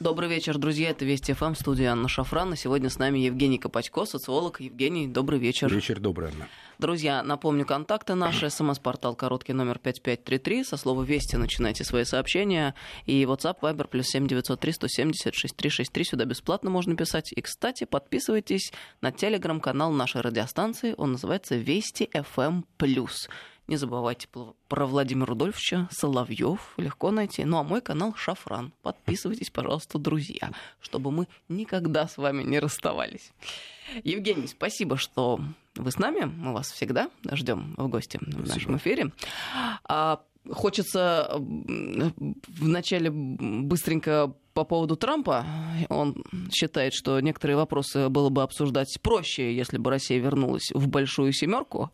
Добрый вечер, друзья. Это Вести ФМ, студия Анна Шафран. И сегодня с нами Евгений Копатько, социолог. Евгений, добрый вечер. Вечер добрый, Анна. Друзья, напомню контакты наши. СМС-портал короткий номер 5533. Со слова «Вести» начинайте свои сообщения. И WhatsApp, Viber, плюс 7903 170 6363. Сюда бесплатно можно писать. И, кстати, подписывайтесь на телеграм-канал нашей радиостанции. Он называется «Вести ФМ+.» Не забывайте про Владимира Рудольфовича Соловьев. Легко найти. Ну а мой канал Шафран. Подписывайтесь, пожалуйста, друзья, чтобы мы никогда с вами не расставались. Евгений, спасибо, что вы с нами. Мы вас всегда ждем в гости спасибо. в нашем эфире. А, хочется вначале быстренько по поводу Трампа. Он считает, что некоторые вопросы было бы обсуждать проще, если бы Россия вернулась в большую семерку.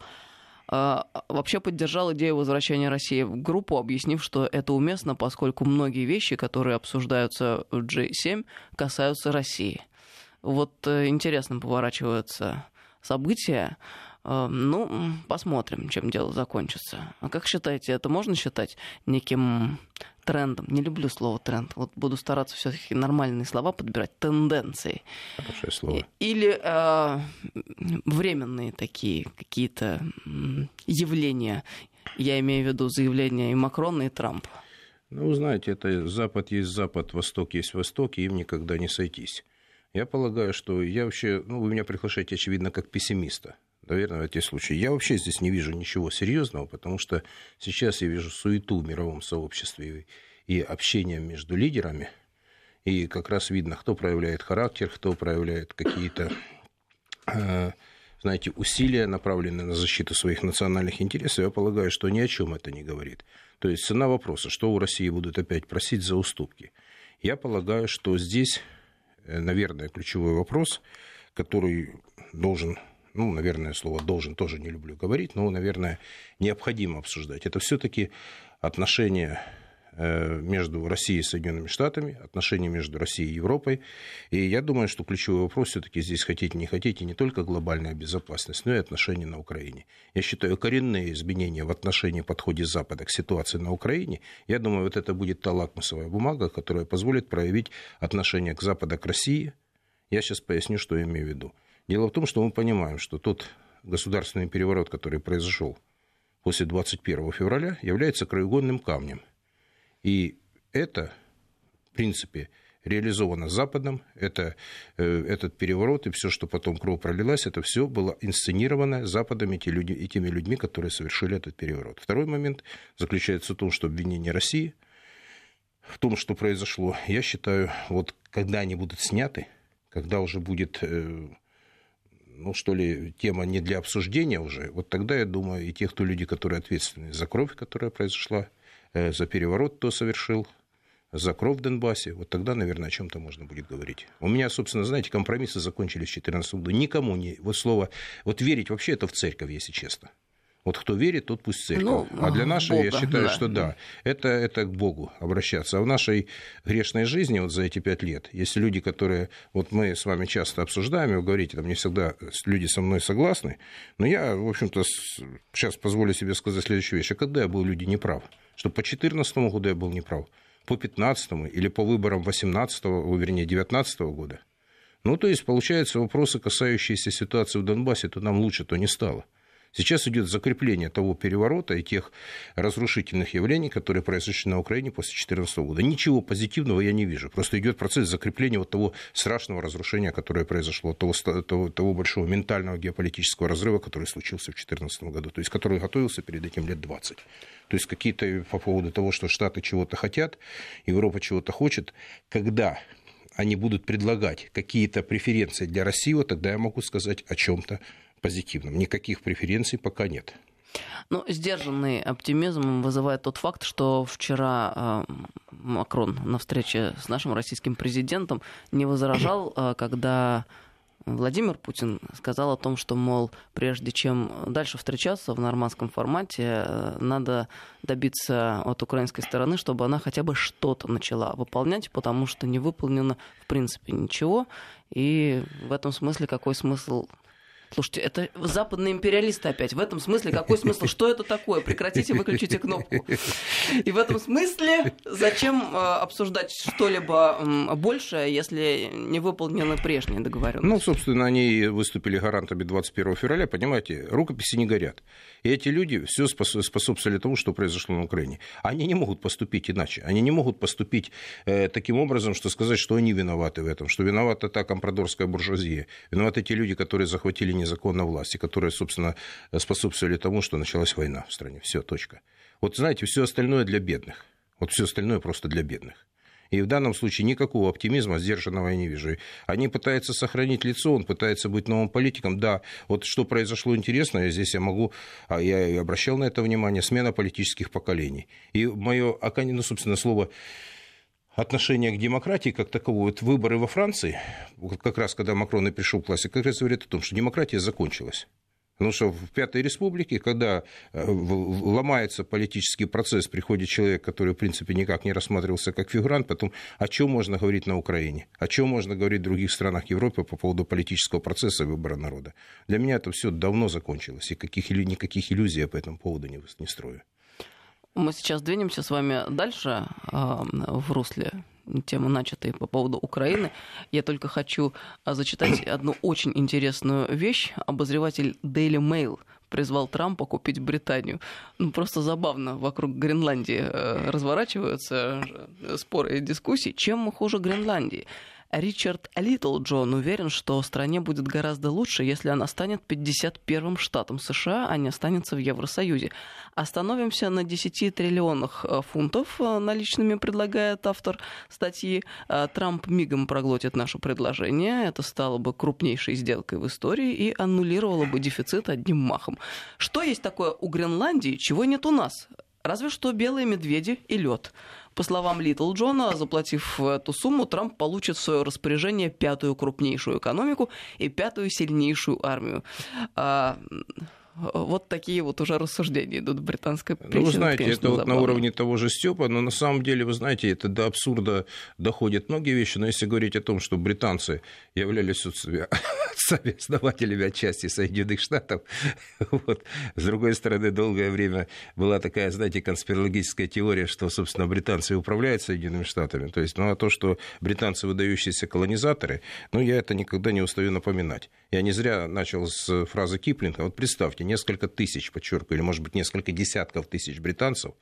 А, вообще поддержал идею возвращения России в группу, объяснив, что это уместно, поскольку многие вещи, которые обсуждаются в G7, касаются России. Вот э, интересно поворачиваются события. Э, ну, посмотрим, чем дело закончится. А как считаете, это можно считать неким трендом? Не люблю слово тренд. Вот буду стараться все-таки нормальные слова подбирать. Тенденции. Хорошее слово. Или э, временные такие какие-то явления. Я имею в виду заявления и Макрона, и Трампа. Ну, вы знаете, это Запад есть Запад, Восток есть Восток, и им никогда не сойтись. Я полагаю, что я вообще, ну, вы меня приглашаете, очевидно, как пессимиста наверное, в эти случаи. Я вообще здесь не вижу ничего серьезного, потому что сейчас я вижу суету в мировом сообществе и общение между лидерами. И как раз видно, кто проявляет характер, кто проявляет какие-то, э, знаете, усилия, направленные на защиту своих национальных интересов. Я полагаю, что ни о чем это не говорит. То есть цена вопроса, что у России будут опять просить за уступки. Я полагаю, что здесь, э, наверное, ключевой вопрос, который должен ну, наверное, слово должен тоже не люблю говорить, но, наверное, необходимо обсуждать. Это все-таки отношения э, между Россией и Соединенными Штатами, отношения между Россией и Европой. И я думаю, что ключевой вопрос все-таки здесь хотите, не хотите, не только глобальная безопасность, но и отношения на Украине. Я считаю, коренные изменения в отношении подходе Запада к ситуации на Украине, я думаю, вот это будет та лакмусовая бумага, которая позволит проявить отношение к Западу к России. Я сейчас поясню, что я имею в виду. Дело в том, что мы понимаем, что тот государственный переворот, который произошел после 21 февраля, является краеугольным камнем. И это, в принципе, реализовано Западом. Это, э, этот переворот и все, что потом кровь пролилась, это все было инсценировано Западом и, теми людьми, которые совершили этот переворот. Второй момент заключается в том, что обвинение России в том, что произошло, я считаю, вот когда они будут сняты, когда уже будет э, ну, что ли, тема не для обсуждения уже, вот тогда, я думаю, и те, кто люди, которые ответственны за кровь, которая произошла, э, за переворот, кто совершил, за кровь в Донбассе, вот тогда, наверное, о чем-то можно будет говорить. У меня, собственно, знаете, компромиссы закончились в 2014 году. Никому не... Вот слово... Вот верить вообще это в церковь, если честно. Вот кто верит, тот пусть церковь. Ну, а для нашей, Бога, я считаю, да. что да, это, это к Богу обращаться. А в нашей грешной жизни вот за эти пять лет, если люди, которые, вот мы с вами часто обсуждаем, и вы говорите, там не всегда люди со мной согласны, но я, в общем-то, сейчас позволю себе сказать следующую вещь. А когда я был люди неправ? Что по 2014 году я был неправ? По 2015 или по выборам 18 вернее, 19 года? Ну, то есть, получается, вопросы, касающиеся ситуации в Донбассе, то нам лучше, то не стало. Сейчас идет закрепление того переворота и тех разрушительных явлений, которые произошли на Украине после 2014 года. Ничего позитивного я не вижу. Просто идет процесс закрепления вот того страшного разрушения, которое произошло, того, того, того большого ментального геополитического разрыва, который случился в 2014 году, то есть который готовился перед этим лет 20. То есть какие-то по поводу того, что Штаты чего-то хотят, Европа чего-то хочет, когда они будут предлагать какие-то преференции для России, вот тогда я могу сказать о чем-то позитивным. Никаких преференций пока нет. Ну, сдержанный оптимизм вызывает тот факт, что вчера э, Макрон на встрече с нашим российским президентом не возражал, э, когда Владимир Путин сказал о том, что, мол, прежде чем дальше встречаться в нормандском формате, э, надо добиться от украинской стороны, чтобы она хотя бы что-то начала выполнять, потому что не выполнено в принципе ничего. И в этом смысле какой смысл Слушайте, это западные империалисты опять. В этом смысле какой смысл? Что это такое? Прекратите, выключите кнопку. И в этом смысле зачем э, обсуждать что-либо большее, если не выполнены прежние договоренности? Ну, собственно, они выступили гарантами 21 февраля, понимаете, рукописи не горят. И эти люди все способствовали тому, что произошло на Украине. Они не могут поступить иначе. Они не могут поступить э, таким образом, что сказать, что они виноваты в этом, что виновата та компрадорская буржуазия, виноваты те люди, которые захватили незаконно власть, и которые, собственно, способствовали тому, что началась война в стране. Все, точка. Вот знаете, все остальное для бедных. Вот все остальное просто для бедных. И в данном случае никакого оптимизма сдержанного я не вижу. Они пытаются сохранить лицо, он пытается быть новым политиком. Да, вот что произошло интересное, здесь я могу, а я обращал на это внимание, смена политических поколений. И мое, ну, собственно, слово отношение к демократии как таковой. Вот выборы во Франции, как раз когда Макрон и пришел к власти, как раз говорит о том, что демократия закончилась. Потому что в Пятой Республике, когда э, ломается политический процесс, приходит человек, который, в принципе, никак не рассматривался как фигурант, потом о чем можно говорить на Украине, о чем можно говорить в других странах Европы по поводу политического процесса выбора народа. Для меня это все давно закончилось, и каких, никаких иллюзий я по этому поводу не строю. Мы сейчас двинемся с вами дальше э, в русле темы, начатой по поводу Украины. Я только хочу а, зачитать одну очень интересную вещь. Обозреватель Daily Mail призвал Трампа купить Британию. Ну, просто забавно. Вокруг Гренландии э, разворачиваются э, споры и дискуссии. Чем мы хуже Гренландии? Ричард Литлджон уверен, что стране будет гораздо лучше, если она станет 51-м штатом США, а не останется в Евросоюзе. Остановимся на 10 триллионах э, фунтов э, наличными, предлагает автор статьи. Э, Трамп мигом проглотит наше предложение. Это стало бы крупнейшей сделкой в истории и аннулировало бы дефицит одним махом. Что есть такое у Гренландии, чего нет у нас? Разве что белые медведи и лед. По словам Литл Джона, заплатив эту сумму, Трамп получит в свое распоряжение пятую крупнейшую экономику и пятую сильнейшую армию. А, вот такие вот уже рассуждения идут в британской прессе. Ну, вы знаете, это, это вот на уровне того же Степа, но на самом деле, вы знаете, это до абсурда доходят многие вещи, но если говорить о том, что британцы являлись сами основателями отчасти Соединенных Штатов, вот, с другой стороны, долгое время была такая, знаете, конспирологическая теория, что, собственно, британцы управляют Соединенными Штатами, то есть, ну, а то, что британцы выдающиеся колонизаторы, ну, я это никогда не устаю напоминать. Я не зря начал с фразы Киплинга. Вот представьте, несколько тысяч, подчеркиваю, или, может быть, несколько десятков тысяч британцев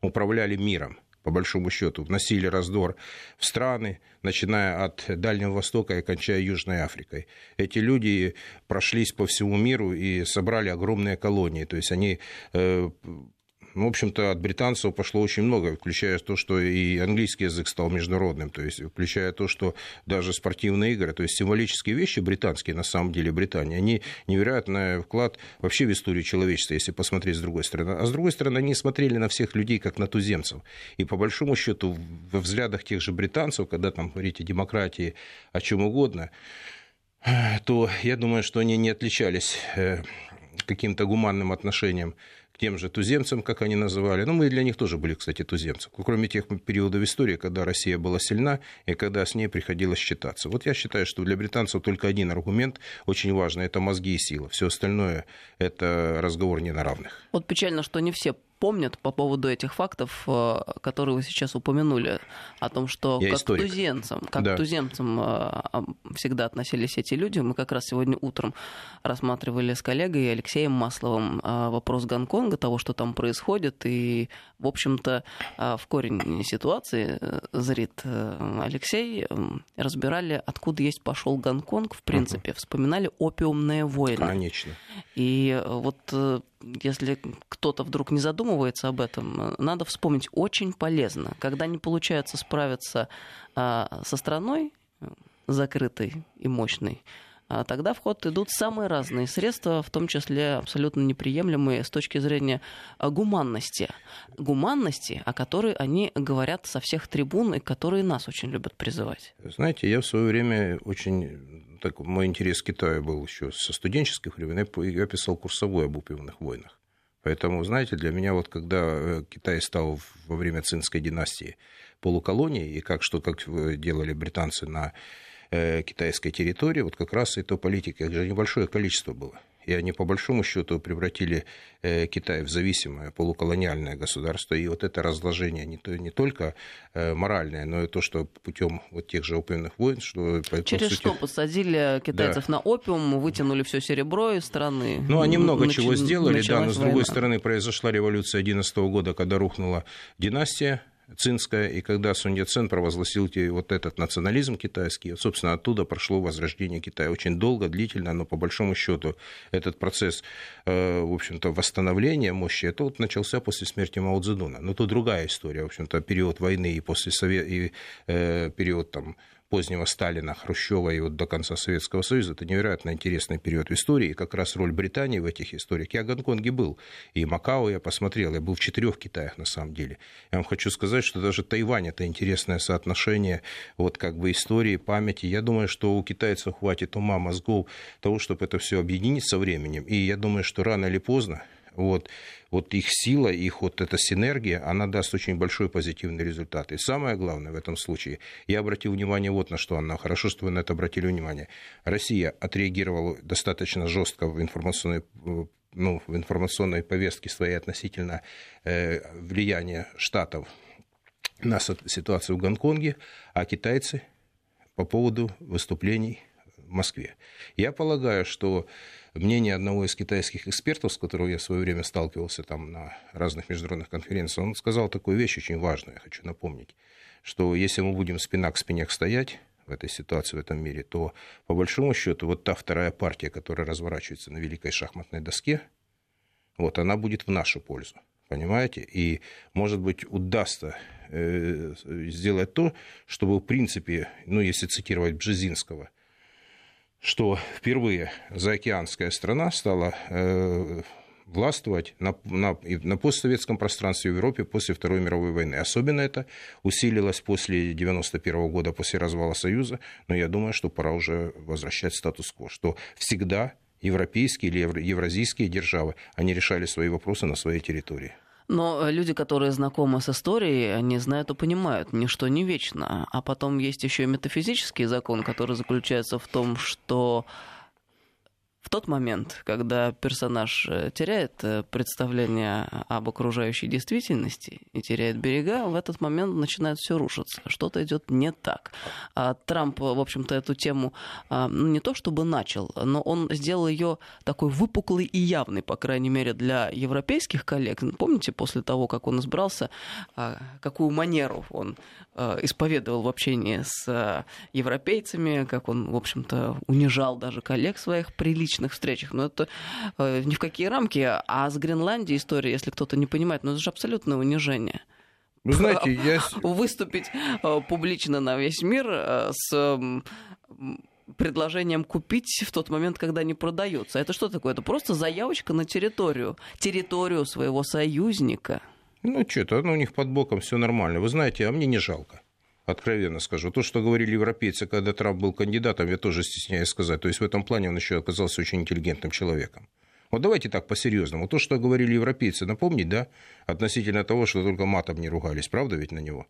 управляли миром по большому счету, вносили раздор в страны, начиная от Дальнего Востока и кончая Южной Африкой. Эти люди прошлись по всему миру и собрали огромные колонии. То есть они э, ну, в общем-то, от британцев пошло очень много, включая то, что и английский язык стал международным, то есть включая то, что даже спортивные игры, то есть символические вещи британские, на самом деле, Британии, они невероятный вклад вообще в историю человечества, если посмотреть с другой стороны. А с другой стороны, они смотрели на всех людей, как на туземцев. И по большому счету, во взглядах тех же британцев, когда там говорите демократии, о чем угодно, то я думаю, что они не отличались э, каким-то гуманным отношением тем же туземцам, как они называли. Ну, мы для них тоже были, кстати, туземцем. Кроме тех периодов истории, когда Россия была сильна и когда с ней приходилось считаться. Вот я считаю, что для британцев только один аргумент очень важный – это мозги и сила. Все остальное – это разговор не на равных. Вот печально, что не все помнят по поводу этих фактов, э, которые вы сейчас упомянули, о том, что Я как историк. туземцам, как да. туземцам э, всегда относились эти люди. Мы как раз сегодня утром рассматривали с коллегой Алексеем Масловым э, вопрос Гонконга, того, что там происходит, и, в общем-то, в корень ситуации зрит Алексей, разбирали, откуда есть пошел Гонконг, в принципе, угу. вспоминали опиумные войны. Конечно. И вот если кто-то вдруг не задумывается об этом, надо вспомнить, очень полезно. Когда не получается справиться а, со страной закрытой и мощной, а тогда в ход идут самые разные средства, в том числе абсолютно неприемлемые с точки зрения а, гуманности. Гуманности, о которой они говорят со всех трибун и которые нас очень любят призывать. Знаете, я в свое время очень... Так, мой интерес к Китаю был еще со студенческих времен. Я писал курсовой об опиумных войнах. Поэтому, знаете, для меня вот когда э, Китай стал во время цинской династии полуколонией, и как что как делали британцы на китайской территории, вот как раз этой политики, их же небольшое количество было и они по большому счету превратили э, Китай в зависимое полуколониальное государство. И вот это разложение не, то, не только э, моральное, но и то, что путем вот тех же опиумных войн, что... Через сути... что посадили китайцев да. на опиум, вытянули все серебро из страны? Ну, они много нач... чего сделали, да, но с другой война. стороны произошла революция 11 года, когда рухнула династия Цинская, и когда Сунь Яцен провозгласил вот этот национализм китайский, собственно, оттуда прошло возрождение Китая. Очень долго, длительно, но по большому счету этот процесс, э, в общем-то, восстановления мощи, это вот начался после смерти Мао Цзэдуна. Но тут другая история, в общем-то, период войны и после Совет... и э, период там позднего Сталина, Хрущева и вот до конца Советского Союза. Это невероятно интересный период в истории. И как раз роль Британии в этих историях. Я в Гонконге был, и Макао я посмотрел. Я был в четырех Китаях на самом деле. Я вам хочу сказать, что даже Тайвань – это интересное соотношение вот как бы истории, памяти. Я думаю, что у китайцев хватит ума, мозгов того, чтобы это все объединить со временем. И я думаю, что рано или поздно вот, вот их сила, их вот эта синергия, она даст очень большой позитивный результат. И самое главное в этом случае, я обратил внимание вот на что, Анна, хорошо, что вы на это обратили внимание. Россия отреагировала достаточно жестко в информационной ну, в информационной повестке своей относительно э, влияния Штатов на ситуацию в Гонконге, а китайцы по поводу выступлений в Москве. Я полагаю, что мнение одного из китайских экспертов, с которым я в свое время сталкивался там на разных международных конференциях, он сказал такую вещь очень важную, я хочу напомнить, что если мы будем спина к спине стоять в этой ситуации, в этом мире, то по большому счету вот та вторая партия, которая разворачивается на великой шахматной доске, вот она будет в нашу пользу. Понимаете? И, может быть, удастся э, сделать то, чтобы, в принципе, ну, если цитировать Бжезинского, что впервые заокеанская страна стала э, властвовать на, на, на постсоветском пространстве в Европе после Второй мировой войны. Особенно это усилилось после 1991 года, после развала Союза, но я думаю, что пора уже возвращать статус-кво, что всегда европейские или евразийские державы, они решали свои вопросы на своей территории. Но э, люди, которые знакомы с историей, они знают и понимают, ничто не вечно. А потом есть еще и метафизический закон, который заключается в том, что в тот момент, когда персонаж э, теряет э, представление об окружающей действительности и теряет берега, в этот момент начинает все рушиться. Что-то идет не так. А Трамп, в общем-то, эту тему а, ну, не то чтобы начал, но он сделал ее такой выпуклой и явной, по крайней мере, для европейских коллег. Помните, после того, как он избрался, а, какую манеру он исповедовал в общении с европейцами, как он, в общем-то, унижал даже коллег своих прилично личных встречах, но это э, ни в какие рамки. А с Гренландией история, если кто-то не понимает, ну это же абсолютное унижение. Вы знаете, я... Выступить э, публично на весь мир э, с предложением купить в тот момент, когда не продается. Это что такое? Это просто заявочка на территорию, территорию своего союзника. Ну, что-то, ну, у них под боком все нормально. Вы знаете, а мне не жалко откровенно скажу. То, что говорили европейцы, когда Трамп был кандидатом, я тоже стесняюсь сказать. То есть в этом плане он еще оказался очень интеллигентным человеком. Вот давайте так по-серьезному. То, что говорили европейцы, напомнить, да, относительно того, что только матом не ругались, правда ведь на него?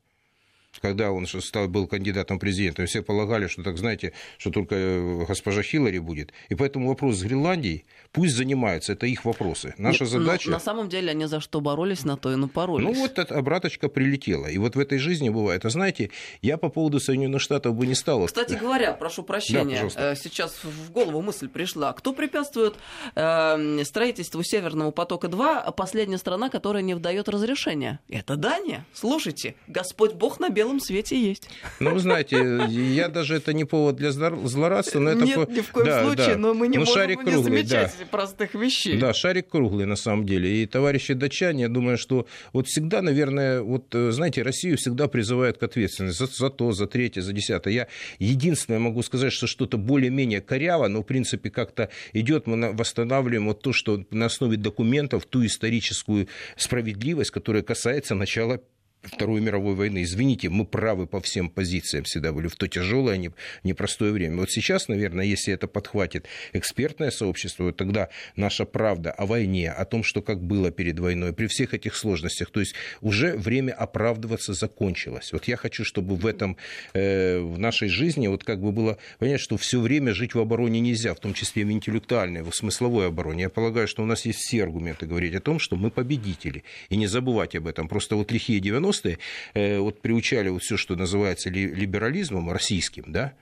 Когда он стал, был кандидатом президента, все полагали, что, так знаете, что только э, госпожа Хиллари будет. И поэтому вопрос с Гренландией пусть занимается, это их вопросы. Наша Нет, задача... На самом деле они за что боролись, на то и напоролись. Ну вот эта обраточка прилетела. И вот в этой жизни бывает. А знаете, я по поводу Соединенных Штатов бы не стал... Кстати говоря, прошу прощения, да, сейчас в голову мысль пришла. Кто препятствует э, строительству Северного потока-2? Последняя страна, которая не выдает разрешения. Это Дания. Слушайте, Господь Бог на белом свете есть. Ну, знаете, я даже это не повод для злорадства, но это... Нет, ни в коем да, случае, да. но мы не ну, можем шарик круглый, не замечать да. простых вещей. Да, шарик круглый на самом деле. И товарищи датчане, я думаю, что вот всегда, наверное, вот, э, знаете, Россию всегда призывают к ответственности за, за то, за третье, за десятое. Я единственное могу сказать, что что-то более-менее коряво, но, в принципе, как-то идет, мы восстанавливаем вот то, что на основе документов, ту историческую справедливость, которая касается начала Второй мировой войны. Извините, мы правы по всем позициям всегда были в то тяжелое, непростое время. Вот сейчас, наверное, если это подхватит экспертное сообщество, вот тогда наша правда о войне, о том, что как было перед войной, при всех этих сложностях, то есть уже время оправдываться закончилось. Вот я хочу, чтобы в этом, э, в нашей жизни, вот как бы было понятно, что все время жить в обороне нельзя, в том числе в интеллектуальной, в смысловой обороне. Я полагаю, что у нас есть все аргументы говорить о том, что мы победители. И не забывать об этом. Просто вот лихие 90 90-е э, вот приучали вот все, что называется либерализмом российским, да,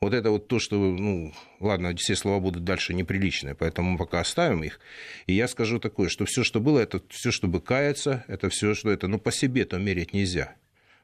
вот это вот то, что, ну, ладно, все слова будут дальше неприличные, поэтому мы пока оставим их. И я скажу такое, что все, что было, это все, чтобы каяться, это все, что это, ну, по себе-то мерить нельзя.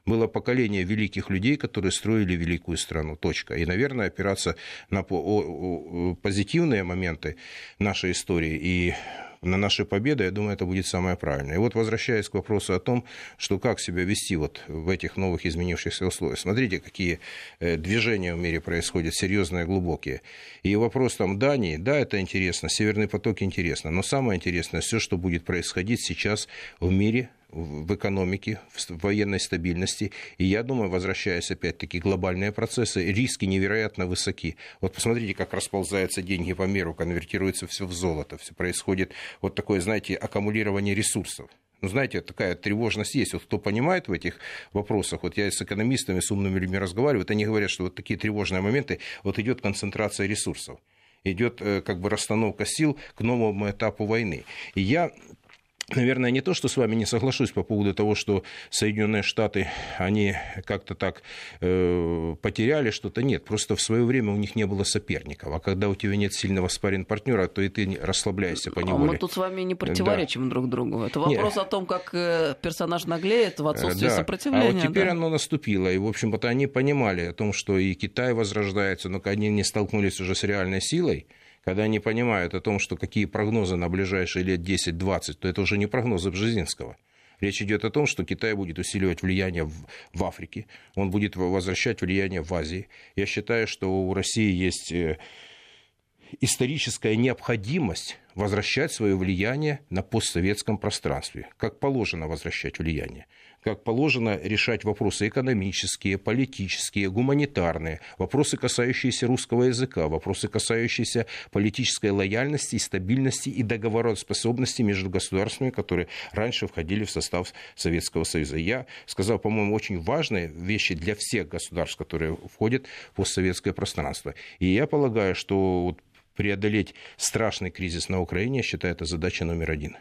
Было поколение великих людей, которые строили великую страну. Точка. И, наверное, опираться на позитивные моменты нашей истории и на наши победы, я думаю, это будет самое правильное. И вот возвращаясь к вопросу о том, что как себя вести вот в этих новых изменившихся условиях. Смотрите, какие э, движения в мире происходят, серьезные, глубокие. И вопрос там Дании, да, это интересно, Северный поток интересно, но самое интересное все, что будет происходить сейчас в мире, в экономике, в военной стабильности. И я думаю, возвращаясь опять-таки глобальные процессы, риски невероятно высоки. Вот посмотрите, как расползаются деньги по миру, конвертируется все в золото, все происходит вот такое, знаете, аккумулирование ресурсов. Ну, знаете, такая тревожность есть. Вот кто понимает в этих вопросах, вот я с экономистами, с умными людьми разговариваю, вот они говорят, что вот такие тревожные моменты, вот идет концентрация ресурсов идет э, как бы расстановка сил к новому этапу войны. И я Наверное, не то, что с вами не соглашусь по поводу того, что Соединенные Штаты, они как-то так э, потеряли что-то. Нет, просто в свое время у них не было соперников. А когда у тебя нет сильного спарринг партнера то и ты расслабляешься по неволе. А мы тут с вами не противоречим да. друг другу. Это вопрос нет. о том, как э, персонаж наглеет в отсутствии да. сопротивления. А вот теперь да. оно наступило. И, в общем-то, они понимали о том, что и Китай возрождается, но они не столкнулись уже с реальной силой когда они понимают о том, что какие прогнозы на ближайшие лет 10-20, то это уже не прогнозы Бжезинского. Речь идет о том, что Китай будет усиливать влияние в, в Африке, он будет возвращать влияние в Азии. Я считаю, что у России есть э, историческая необходимость возвращать свое влияние на постсоветском пространстве, как положено возвращать влияние как положено, решать вопросы экономические, политические, гуманитарные, вопросы, касающиеся русского языка, вопросы, касающиеся политической лояльности, стабильности и договороспособности между государствами, которые раньше входили в состав Советского Союза. Я сказал, по-моему, очень важные вещи для всех государств, которые входят в постсоветское пространство. И я полагаю, что вот преодолеть страшный кризис на Украине, я считаю, это задача номер один.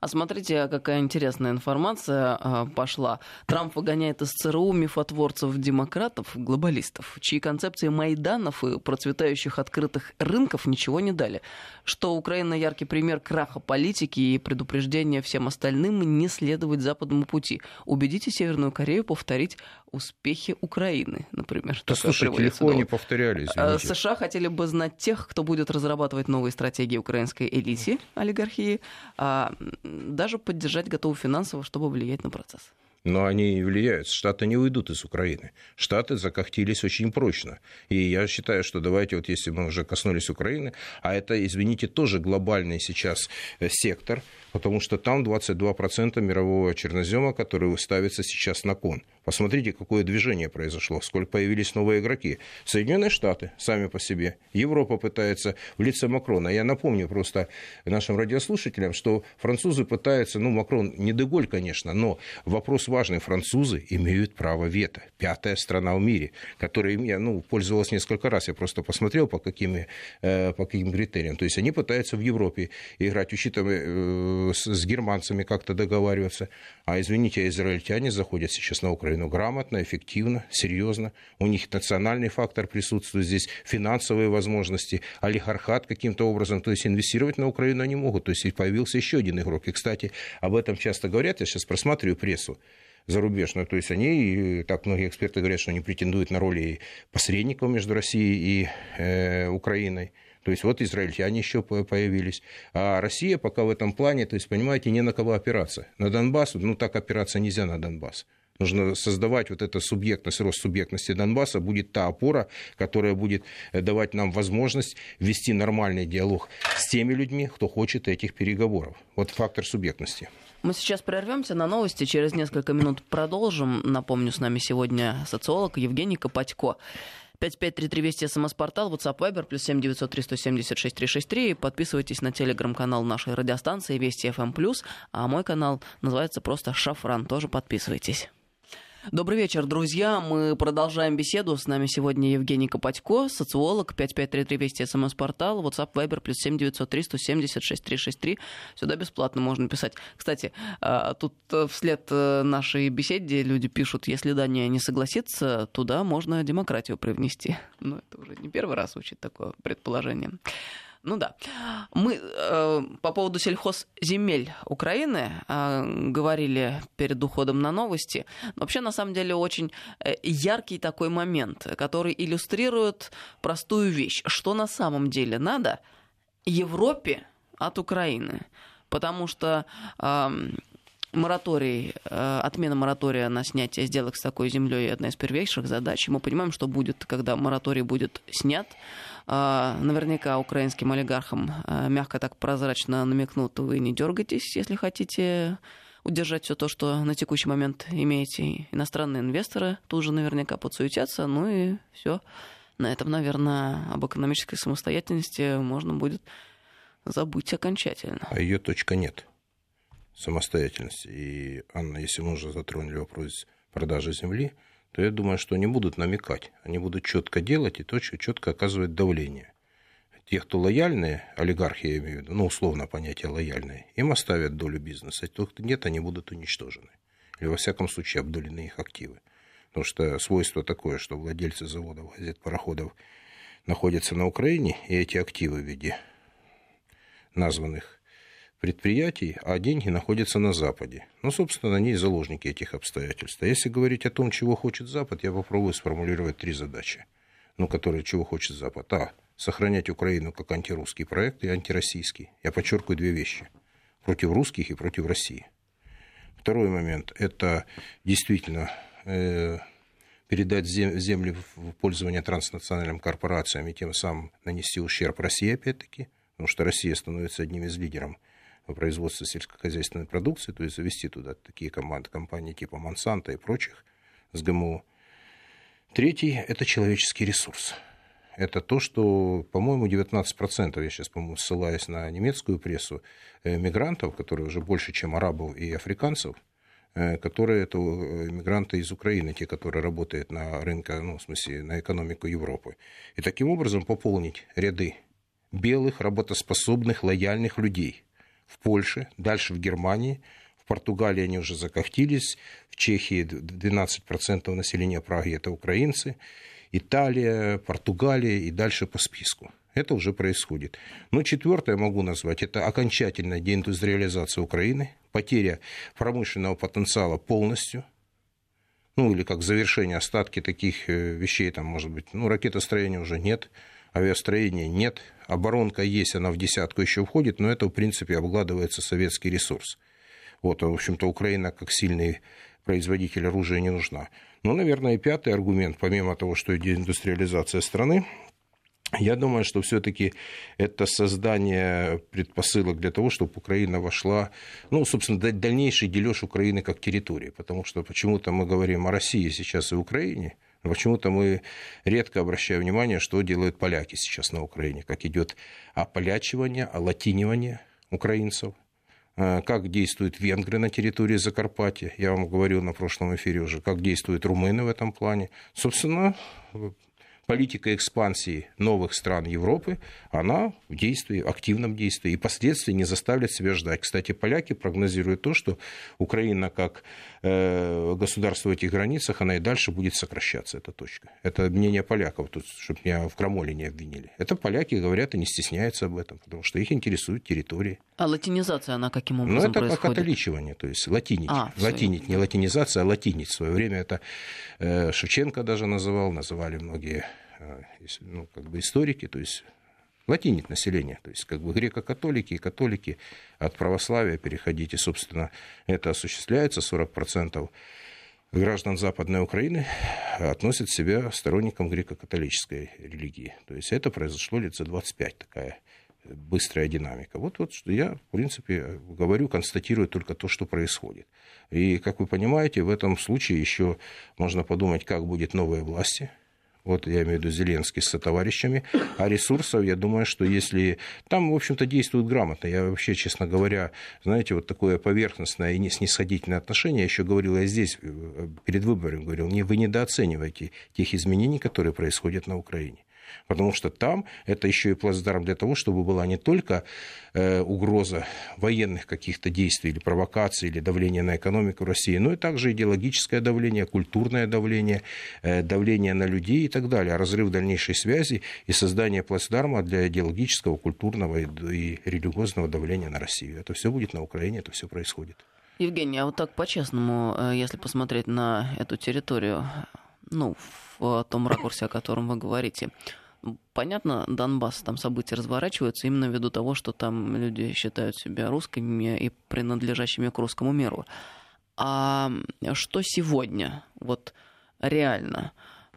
А смотрите, какая интересная информация а, пошла. Трамп выгоняет из ЦРУ мифотворцев-демократов, глобалистов, чьи концепции Майданов и процветающих открытых рынков ничего не дали. Что Украина яркий пример краха политики и предупреждение всем остальным не следовать западному пути. Убедите Северную Корею повторить успехи Украины, например. Да, слушай, легко не повторяли, а, извините. США хотели бы знать тех, кто будет разрабатывать новые стратегии украинской элите, олигархии, а, даже поддержать готовы финансово, чтобы влиять на процесс. Но они и влияют. Штаты не уйдут из Украины. Штаты закохтились очень прочно. И я считаю, что давайте, вот если мы уже коснулись Украины, а это, извините, тоже глобальный сейчас э, сектор, потому что там 22% мирового чернозема, который ставится сейчас на кон. Посмотрите, какое движение произошло, сколько появились новые игроки. Соединенные Штаты сами по себе. Европа пытается в лице Макрона. Я напомню просто нашим радиослушателям, что французы пытаются, ну, Макрон не Деголь, конечно, но вопрос важный. Французы имеют право вето. Пятая страна в мире, которая я, ну, пользовалась несколько раз. Я просто посмотрел, по каким, э, по каким критериям. То есть они пытаются в Европе играть, учитывая э, с, германцами как-то договариваться. А, извините, израильтяне заходят сейчас на Украину грамотно, эффективно, серьезно. У них национальный фактор присутствует здесь, финансовые возможности, олигархат каким-то образом. То есть инвестировать на Украину они могут. То есть появился еще один игрок. И, кстати, об этом часто говорят. Я сейчас просматриваю прессу зарубежную. То есть они, так многие эксперты говорят, что они претендуют на роли посредников между Россией и э, Украиной. То есть вот израильтяне еще появились. А Россия пока в этом плане, то есть, понимаете, не на кого опираться. На Донбасс, ну так опираться нельзя на Донбасс. Нужно создавать вот эту субъектность, рост субъектности Донбасса будет та опора, которая будет э, давать нам возможность вести нормальный диалог с теми людьми, кто хочет этих переговоров. Вот фактор субъектности. Мы сейчас прервемся на новости, через несколько минут продолжим. Напомню, с нами сегодня социолог Евгений Копатько. 5533 Вести, СМС-портал, WhatsApp, Viber, плюс 7903 176 363. Подписывайтесь на телеграм-канал нашей радиостанции Вести ФМ+, а мой канал называется просто Шафран. Тоже подписывайтесь. Добрый вечер, друзья. Мы продолжаем беседу. С нами сегодня Евгений Копатько, социолог, 5533 Вести, СМС-портал, WhatsApp, Viber, плюс 7903 176 363. Сюда бесплатно можно писать. Кстати, а, тут э, вслед э, нашей беседе люди пишут, если Дания не согласится, туда можно демократию привнести. Ну, это уже не первый раз звучит такое предположение. Ну да. Мы э, по поводу сельхозземель Украины э, говорили перед уходом на новости. Вообще, на самом деле, очень э, яркий такой момент, который иллюстрирует простую вещь. Что на самом деле надо Европе от Украины? Потому что э, мораторий, э, отмена моратория на снятие сделок с такой землей одна из первейших задач. Мы понимаем, что будет, когда мораторий будет снят. Э, наверняка украинским олигархам э, мягко так прозрачно намекнут, вы не дергайтесь, если хотите удержать все то, что на текущий момент имеете. Иностранные инвесторы тут же наверняка подсуетятся, ну и все. На этом, наверное, об экономической самостоятельности можно будет забыть окончательно. А ее точка нет самостоятельности. И, Анна, если мы уже затронули вопрос продажи земли, то я думаю, что они будут намекать, они будут четко делать и точно, четко оказывать давление. Те, кто лояльные, олигархи, я имею в виду, ну, условно понятие лояльные, им оставят долю бизнеса, а тех, кто нет, они будут уничтожены. Или, во всяком случае, обдулены их активы. Потому что свойство такое, что владельцы заводов, газет, пароходов находятся на Украине, и эти активы в виде названных предприятий, а деньги находятся на Западе. Ну, собственно, они и заложники этих обстоятельств. А если говорить о том, чего хочет Запад, я попробую сформулировать три задачи, ну, которые чего хочет Запад. А, сохранять Украину как антирусский проект и антироссийский. Я подчеркиваю две вещи. Против русских и против России. Второй момент – это действительно э, передать земли в пользование транснациональным корпорациям и тем самым нанести ущерб России, опять-таки, потому что Россия становится одним из лидеров производства сельскохозяйственной продукции, то есть завести туда такие команды, компании типа Монсанто и прочих с ГМО. Третий – это человеческий ресурс. Это то, что, по-моему, 19%, я сейчас, по-моему, ссылаюсь на немецкую прессу, э, мигрантов, которые уже больше, чем арабов и африканцев, э, которые это э, мигранты из Украины, те, которые работают на рынке, ну, в смысле, на экономику Европы. И таким образом пополнить ряды белых, работоспособных, лояльных людей – в Польше, дальше в Германии, в Португалии они уже закохтились, в Чехии 12% населения Праги это украинцы, Италия, Португалия и дальше по списку. Это уже происходит. Но четвертое могу назвать, это окончательная деиндустриализация Украины, потеря промышленного потенциала полностью, ну или как завершение остатки таких э, вещей, там может быть, ну ракетостроения уже нет, авиастроения нет, оборонка есть, она в десятку еще входит, но это, в принципе, обгладывается советский ресурс. Вот, в общем-то, Украина как сильный производитель оружия не нужна. Ну, наверное, и пятый аргумент, помимо того, что индустриализация страны, я думаю, что все-таки это создание предпосылок для того, чтобы Украина вошла, ну, собственно, дальнейший дележ Украины как территории, потому что почему-то мы говорим о России сейчас и Украине – Почему-то мы редко обращаем внимание, что делают поляки сейчас на Украине, как идет ополячивание, олатинивание украинцев, э, как действуют венгры на территории Закарпатья. Я вам говорил на прошлом эфире уже, как действуют румыны в этом плане. Собственно, политика экспансии новых стран Европы, она в действии, активном действии, и последствия не заставят себя ждать. Кстати, поляки прогнозируют то, что Украина как э, государство в этих границах, она и дальше будет сокращаться, эта точка. Это мнение поляков, тут, чтобы меня в крамоле не обвинили. Это поляки говорят и не стесняются об этом, потому что их интересуют территории. А латинизация, она каким ну, образом Ну, это происходит? католичивание, то есть латинить. А, латинить, не латинизация, а латинить. В свое время это э, Шевченко даже называл, называли многие ну, как бы историки, то есть латинит население, то есть как бы греко-католики и католики от православия переходите, собственно, это осуществляется, 40% граждан Западной Украины относят себя сторонникам греко-католической религии. То есть это произошло лет за 25, такая быстрая динамика. Вот, вот что я, в принципе, говорю, констатирую только то, что происходит. И, как вы понимаете, в этом случае еще можно подумать, как будет новые власти – вот я имею в виду Зеленский с товарищами, а ресурсов, я думаю, что если... Там, в общем-то, действуют грамотно. Я вообще, честно говоря, знаете, вот такое поверхностное и снисходительное отношение, еще говорил, я здесь э, перед выбором говорил, не, вы недооцениваете тех изменений, которые происходят на Украине. Потому что там это еще и плацдарм для того, чтобы была не только э, угроза военных каких-то действий или провокаций, или давления на экономику России, но и также идеологическое давление, культурное давление, э, давление на людей и так далее, разрыв дальнейшей связи и создание плацдарма для идеологического, культурного и религиозного давления на Россию. Это все будет на Украине, это все происходит. Евгений, а вот так по-честному, э, если посмотреть на эту территорию, ну, в том ракурсе, о котором вы говорите. Понятно, Донбасс, там события разворачиваются именно ввиду того, что там люди считают себя русскими и принадлежащими к русскому миру. А что сегодня, вот реально,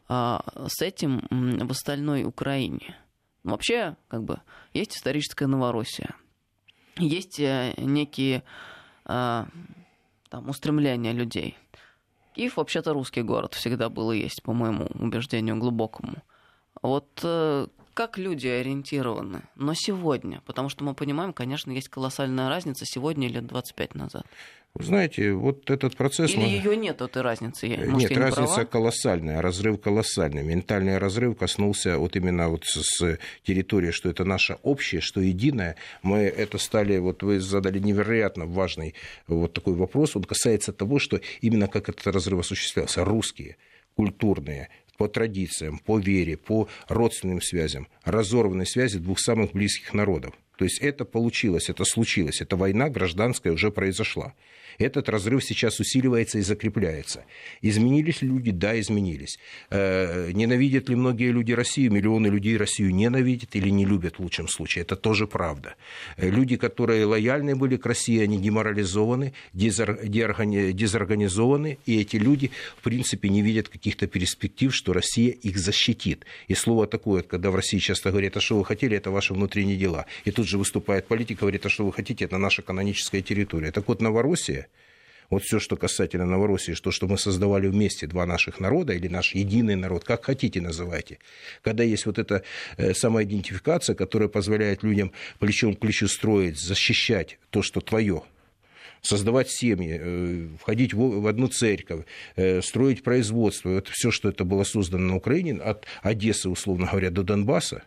а, с этим в остальной Украине? Вообще, как бы, есть историческая Новороссия, есть э, некие а, там, устремления людей – Киев вообще-то русский город всегда был и есть, по моему убеждению глубокому. Вот э, как люди ориентированы, но сегодня, потому что мы понимаем, конечно, есть колоссальная разница сегодня или 25 назад. Вы знаете, вот этот процесс... Или мы... ее нет, этой разницы? Я, может, нет, разница права? колоссальная, разрыв колоссальный. Ментальный разрыв коснулся вот именно вот с территории, что это наше общее, что единое. Мы это стали, вот вы задали невероятно важный вот такой вопрос. Он касается того, что именно как этот разрыв осуществлялся. Русские, культурные, по традициям, по вере, по родственным связям, разорванные связи двух самых близких народов. То есть это получилось, это случилось, эта война гражданская уже произошла. Этот разрыв сейчас усиливается и закрепляется. Изменились ли люди? Да, изменились. Э, ненавидят ли многие люди Россию? Миллионы людей Россию ненавидят или не любят в лучшем случае. Это тоже правда. Э, люди, которые лояльны были к России, они деморализованы, дезорганизованы, и эти люди, в принципе, не видят каких-то перспектив, что Россия их защитит. И слово такое, когда в России часто говорят, а что вы хотели, это ваши внутренние дела. И тут же выступает политик, говорит, а что вы хотите, это наша каноническая территория. Так вот, Новороссия, вот все, что касательно Новороссии, то, что мы создавали вместе два наших народа или наш единый народ, как хотите называйте, когда есть вот эта э, самоидентификация, которая позволяет людям плечом к плечу строить, защищать то, что твое, создавать семьи, э, входить в одну церковь, э, строить производство. Это все, что это было создано на Украине, от Одессы, условно говоря, до Донбасса,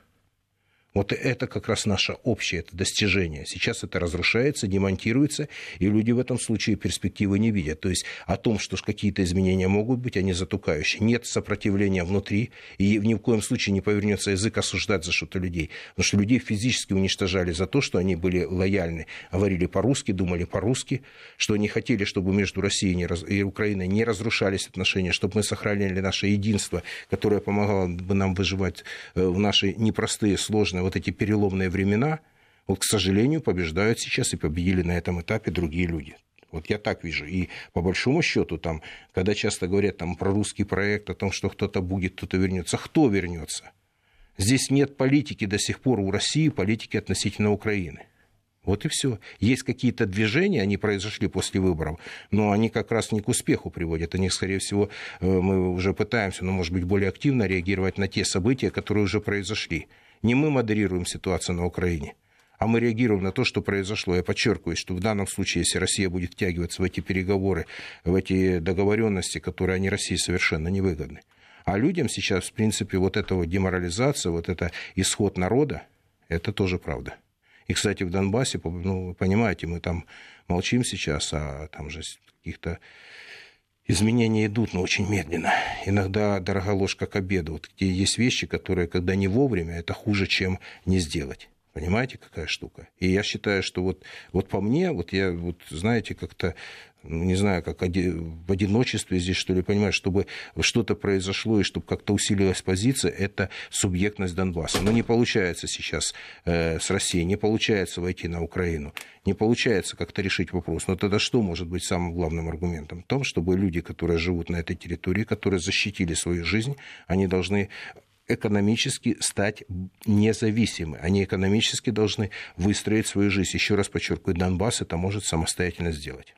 вот это как раз наше общее это достижение. Сейчас это разрушается, демонтируется, и люди в этом случае перспективы не видят. То есть о том, что какие-то изменения могут быть, они затукающие. Нет сопротивления внутри, и ни в коем случае не повернется язык осуждать за что-то людей. Потому что людей физически уничтожали за то, что они были лояльны, говорили по-русски, думали по-русски, что они хотели, чтобы между Россией и Украиной не разрушались отношения, чтобы мы сохраняли наше единство, которое помогало бы нам выживать э, в наши непростые, сложные вот эти переломные времена, вот, к сожалению, побеждают сейчас и победили на этом этапе другие люди. Вот я так вижу. И по большому счету, там, когда часто говорят там, про русский проект, о том, что кто-то будет, кто-то вернется, кто вернется? Здесь нет политики до сих пор у России, политики относительно Украины. Вот и все. Есть какие-то движения, они произошли после выборов, но они как раз не к успеху приводят. Они, скорее всего, э, мы уже пытаемся, но, может быть, более активно реагировать на те события, которые уже произошли. Не мы модерируем ситуацию на Украине, а мы реагируем на то, что произошло. Я подчеркиваю, что в данном случае, если Россия будет втягиваться в эти переговоры, в эти договоренности, которые они России совершенно невыгодны. А людям сейчас, в принципе, вот эта вот деморализация, вот это исход народа, это тоже правда. И, кстати, в Донбассе, ну, вы понимаете, мы там молчим сейчас, а там же каких-то изменения идут, но очень медленно. Иногда дорога ложка к обеду. Вот где есть вещи, которые, когда не вовремя, это хуже, чем не сделать. Понимаете, какая штука? И я считаю, что вот, вот по мне, вот я, вот знаете, как-то, ну, не знаю, как в одиночестве здесь, что ли, понимаю, чтобы что-то произошло и чтобы как-то усилилась позиция, это субъектность Донбасса. Но не получается сейчас э, с Россией, не получается войти на Украину, не получается как-то решить вопрос. Но тогда что может быть самым главным аргументом? В том, чтобы люди, которые живут на этой территории, которые защитили свою жизнь, они должны экономически стать независимы. Они экономически должны выстроить свою жизнь. Еще раз подчеркиваю, Донбасс это может самостоятельно сделать.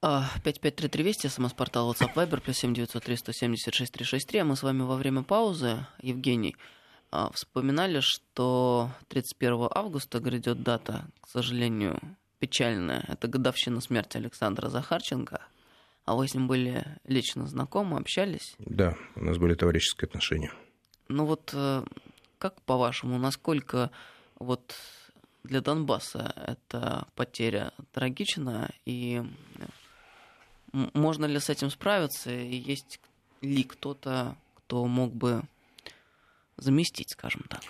5533 Вести, смс-портал WhatsApp Viber, плюс 7903 176 363. А мы с вами во время паузы, Евгений, а, вспоминали, что 31 августа грядет дата, к сожалению, печальная. Это годовщина смерти Александра Захарченко – а вы с ним были лично знакомы, общались? Да, у нас были товарищеские отношения. Ну вот, э, как по-вашему, насколько вот для Донбасса эта потеря трагична, и можно ли с этим справиться, и есть ли кто-то, кто мог бы заместить, скажем так?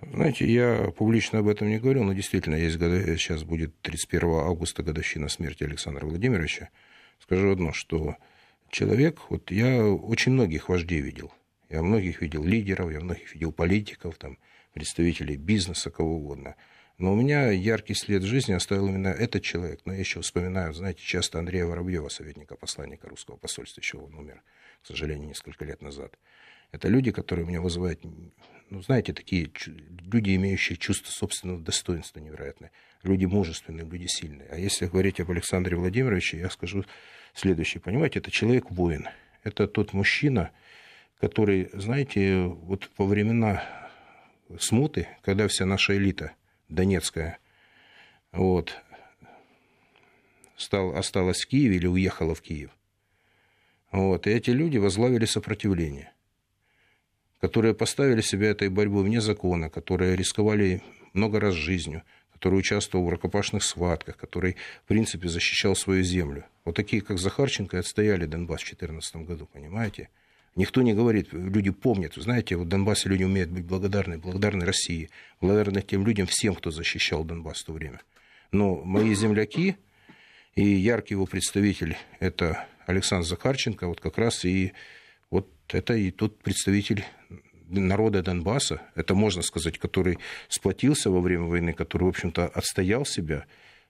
Знаете, я публично об этом не говорил, но действительно есть годы, сейчас будет 31 августа годовщина смерти Александра Владимировича скажу одно, что человек, вот я очень многих вождей видел. Я многих видел лидеров, я многих видел политиков, там, представителей бизнеса, кого угодно. Но у меня яркий след жизни оставил именно этот человек. Но я еще вспоминаю, знаете, часто Андрея Воробьева, советника посланника русского посольства, еще он умер, к сожалению, несколько лет назад. Это люди, которые меня вызывают, ну, знаете, такие люди, имеющие чувство собственного достоинства невероятное. Люди мужественные, люди сильные. А если говорить об Александре Владимировиче, я скажу следующее. Понимаете, это человек-воин. Это тот мужчина, который, знаете, вот во времена смуты, когда вся наша элита донецкая вот, стал, осталась в Киеве или уехала в Киев, вот, и эти люди возглавили сопротивление которые поставили себя этой борьбой вне закона, которые рисковали много раз жизнью, который участвовал в рукопашных схватках, который, в принципе, защищал свою землю. Вот такие, как Захарченко, отстояли Донбасс в 2014 году, понимаете? Никто не говорит, люди помнят, знаете, вот в Донбассе люди умеют быть благодарны, благодарны России, благодарны тем людям, всем, кто защищал Донбасс в то время. Но мои земляки и яркий его представитель, это Александр Захарченко, вот как раз и это и тот представитель народа Донбасса, это можно сказать, который сплотился во время войны, который, в общем-то, отстоял себя.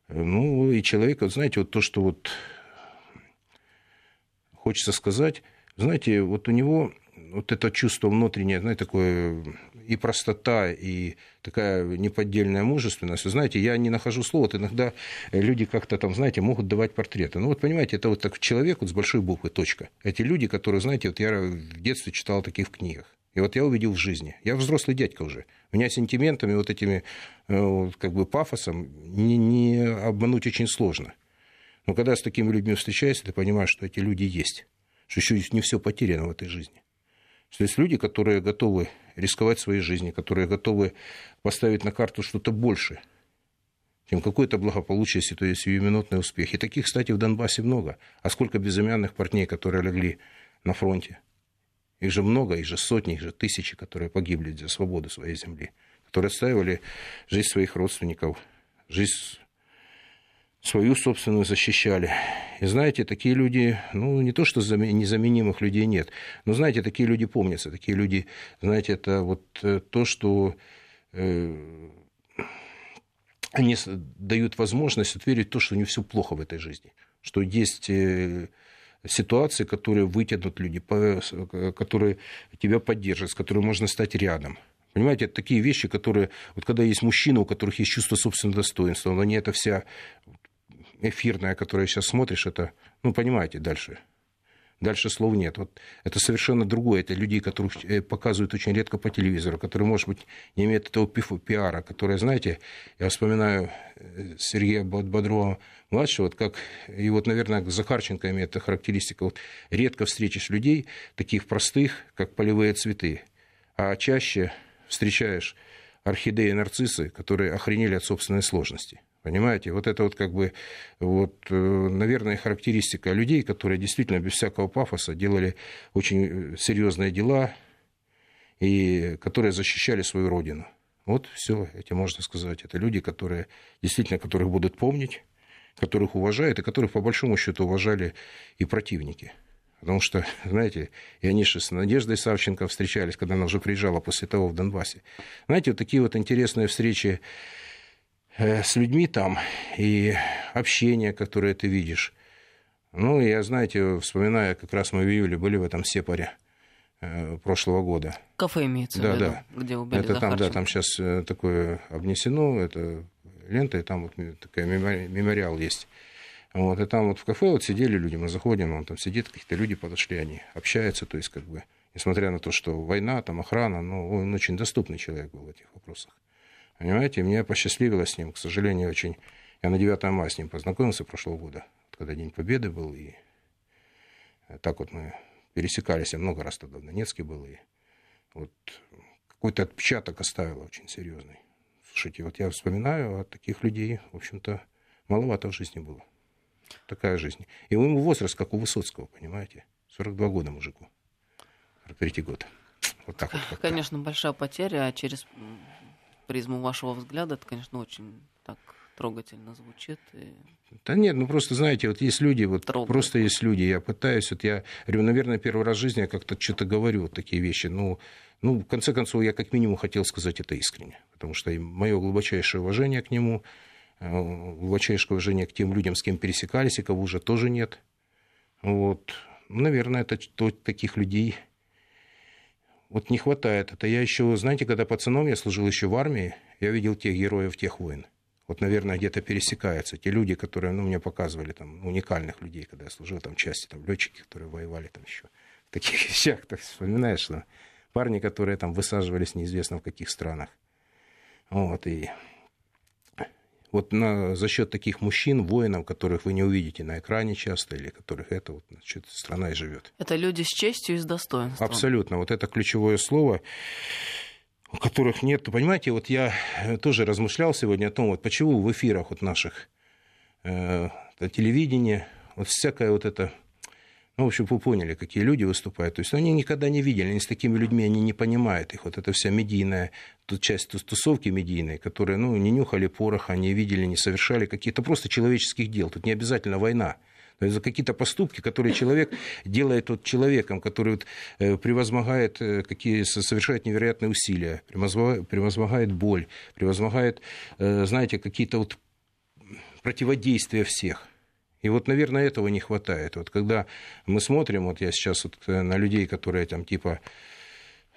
Ну, и человек, вот знаете, вот то, что вот хочется сказать, знаете, вот у него вот это чувство внутреннее, знаете, такое и простота, и такая неподдельная мужественность. Вы знаете, я не нахожу слова, вот иногда люди как-то там, знаете, могут давать портреты. Ну вот понимаете, это вот так человек вот с большой буквы, точка. Эти люди, которые, знаете, вот я в детстве читал таких в книгах. И вот я увидел в жизни. Я взрослый дядька уже. Меня сентиментами, вот этими, э, как бы пафосом не, не обмануть очень сложно. Но когда с такими людьми встречаешься, ты понимаешь, что эти люди есть. Что еще не все потеряно в этой жизни. Что есть люди, которые готовы рисковать своей жизнью, которые готовы поставить на карту что-то больше, чем какое-то благополучие, сиюминутный успех. И таких, кстати, в Донбассе много. А сколько безымянных парней, которые легли на фронте – их же много, их же сотни, их же тысячи, которые погибли за свободу своей земли, которые отстаивали жизнь своих родственников, жизнь свою собственную защищали. Знаете, такие люди, ну, не то, что незаменимых людей нет, но, знаете, такие люди помнятся, такие люди, знаете, это вот э, то, что э, они дают возможность отверить то, что не все плохо в этой жизни, что есть э, ситуации, которые вытянут люди, которые тебя поддержат, с которыми можно стать рядом. Понимаете, это такие вещи, которые... Вот когда есть мужчины, у которых есть чувство собственного достоинства, но не это вся эфирная, которая сейчас смотришь, это... Ну, понимаете, дальше Дальше слов нет. Вот это совершенно другое. Это люди, которых э, показывают очень редко по телевизору, которые, может быть, не имеют этого пиара, которые, знаете, я вспоминаю э, Сергея Бодрова младшего, вот как, и вот, наверное, Захарченко имеет эта характеристика, вот редко встретишь людей, таких простых, как полевые цветы, а чаще встречаешь орхидеи и нарциссы, которые охренели от собственной сложности. Понимаете, вот это вот как бы, вот, э, наверное, характеристика людей, которые действительно без всякого пафоса делали очень э, серьезные дела и которые защищали свою родину. Вот все, эти можно сказать. Это люди, которые действительно, которых будут помнить, которых уважают, и которых, по большому счету, уважали и противники. Потому что, знаете, и они же с Надеждой Савченко встречались, когда она уже приезжала после того в Донбассе. Знаете, вот такие вот интересные встречи с людьми там и общение, которое ты видишь. Ну, я, знаете, вспоминаю, как раз мы в июле были в этом Сепаре э, прошлого года. Кафе имеется да, в виду, да. где убили это там, да, там сейчас э, такое обнесено, это лента, и там вот такая мемориал есть. Вот, и там вот в кафе вот сидели люди, мы заходим, он там сидит, какие-то люди подошли, они общаются, то есть как бы, несмотря на то, что война, там охрана, ну, он очень доступный человек был в этих вопросах. Понимаете, мне посчастливилось с ним, к сожалению, очень... Я на 9 мая с ним познакомился прошлого года, когда День Победы был, и так вот мы пересекались, я много раз тогда в Донецке был, и вот какой-то отпечаток оставил очень серьезный. Слушайте, вот я вспоминаю, а таких людей, в общем-то, маловато в жизни было такая жизнь. И ему возраст, как у Высоцкого, понимаете? 42 года мужику. 43 год. Вот так вот. как-то. Конечно, большая потеря, а через призму вашего взгляда это, конечно, очень так трогательно звучит. И... Да нет, ну просто, знаете, вот есть люди, вот Трогает. просто есть люди, я пытаюсь, вот я говорю, наверное, первый раз в жизни я как-то что-то говорю, вот такие вещи, ну, ну, в конце концов, я как минимум хотел сказать это искренне, потому что мое глубочайшее уважение к нему, э, глубочайшее уважение к тем людям, с кем пересекались, и кого уже тоже нет. Вот. Наверное, это то, таких людей вот не хватает. Это я еще, знаете, когда пацаном я служил еще в армии, я видел тех героев, тех войн. Вот, наверное, где-то пересекаются те люди, которые, ну, мне показывали там уникальных людей, когда я служил там части, там летчики, которые воевали там еще в таких вещах, так вспоминаешь, что парни, которые там высаживались неизвестно в каких странах. Вот, и вот на, за счет таких мужчин, воинов, которых вы не увидите на экране часто, или которых это вот, значит, страна и живет. Это люди с честью и с достоинством. Абсолютно. Вот это ключевое слово, у которых нет. Понимаете, вот я тоже размышлял сегодня о том, вот почему в эфирах вот наших э, телевидения вот всякое вот это ну, в общем, вы поняли, какие люди выступают. То есть ну, они никогда не видели, они с такими людьми, они не понимают их. Вот эта вся медийная тут часть тусовки медийной, которые, ну, не нюхали пороха, не видели, не совершали какие-то просто человеческих дел. Тут не обязательно война. То есть за какие-то поступки, которые человек делает вот человеком, который вот, э, превозмогает, э, какие, совершает невероятные усилия, превозмогает, боль, превозмогает, э, знаете, какие-то вот противодействия всех. И вот, наверное, этого не хватает. Вот когда мы смотрим, вот я сейчас вот на людей, которые там типа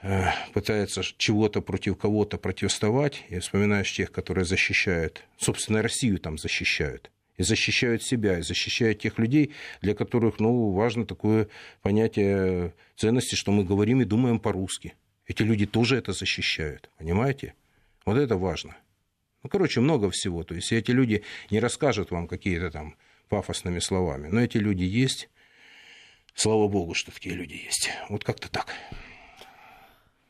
э, пытаются чего-то против кого-то противоставать, я вспоминаешь тех, которые защищают, собственно, Россию там защищают. И защищают себя, и защищают тех людей, для которых ну, важно такое понятие ценности, что мы говорим и думаем по-русски. Эти люди тоже это защищают, понимаете? Вот это важно. Ну, короче, много всего. То есть эти люди не расскажут вам какие-то там пафосными словами. Но эти люди есть. Слава богу, что такие люди есть. Вот как-то так.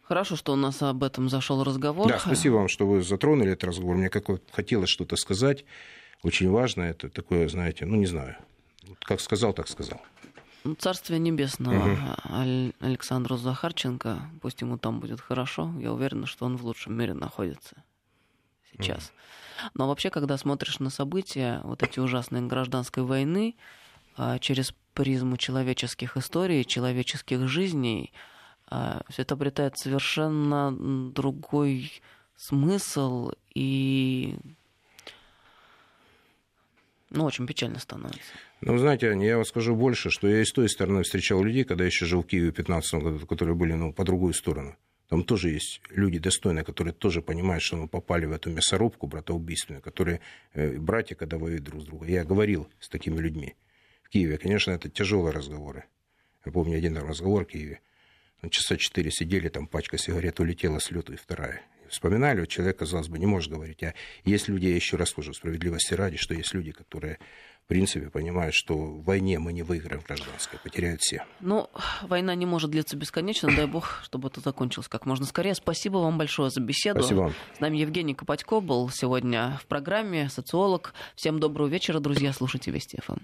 Хорошо, что у нас об этом зашел разговор. Да, спасибо вам, что вы затронули этот разговор. Мне как хотелось что-то сказать. Очень важно. Это такое, знаете, ну, не знаю. Как сказал, так сказал. Ну, Царствие небесного угу. Александру Захарченко, пусть ему там будет хорошо, я уверена, что он в лучшем мире находится сейчас. Но вообще, когда смотришь на события вот эти ужасные гражданской войны через призму человеческих историй, человеческих жизней, все это обретает совершенно другой смысл и ну, очень печально становится. Ну, знаете, Аня, я вам скажу больше, что я и с той стороны встречал людей, когда я еще жил в Киеве в 2015 году, которые были ну, по другую сторону. Там тоже есть люди достойные, которые тоже понимают, что мы попали в эту мясорубку братоубийственную, которые э, братья, когда воюют друг с другом. Я говорил с такими людьми в Киеве. Конечно, это тяжелые разговоры. Я помню один разговор в Киеве. Там часа четыре сидели, там пачка сигарет улетела с и вторая. Вспоминали, вот человек, казалось бы, не может говорить. А есть люди, я еще раз скажу, справедливости ради, что есть люди, которые принципе, понимают, что в войне мы не выиграем гражданской, потеряют все. Ну, война не может длиться бесконечно, дай бог, чтобы это закончилось как можно скорее. Спасибо вам большое за беседу. Спасибо вам. С нами Евгений Копатько был сегодня в программе, социолог. Всем доброго вечера, друзья, слушайте Вести ФМ.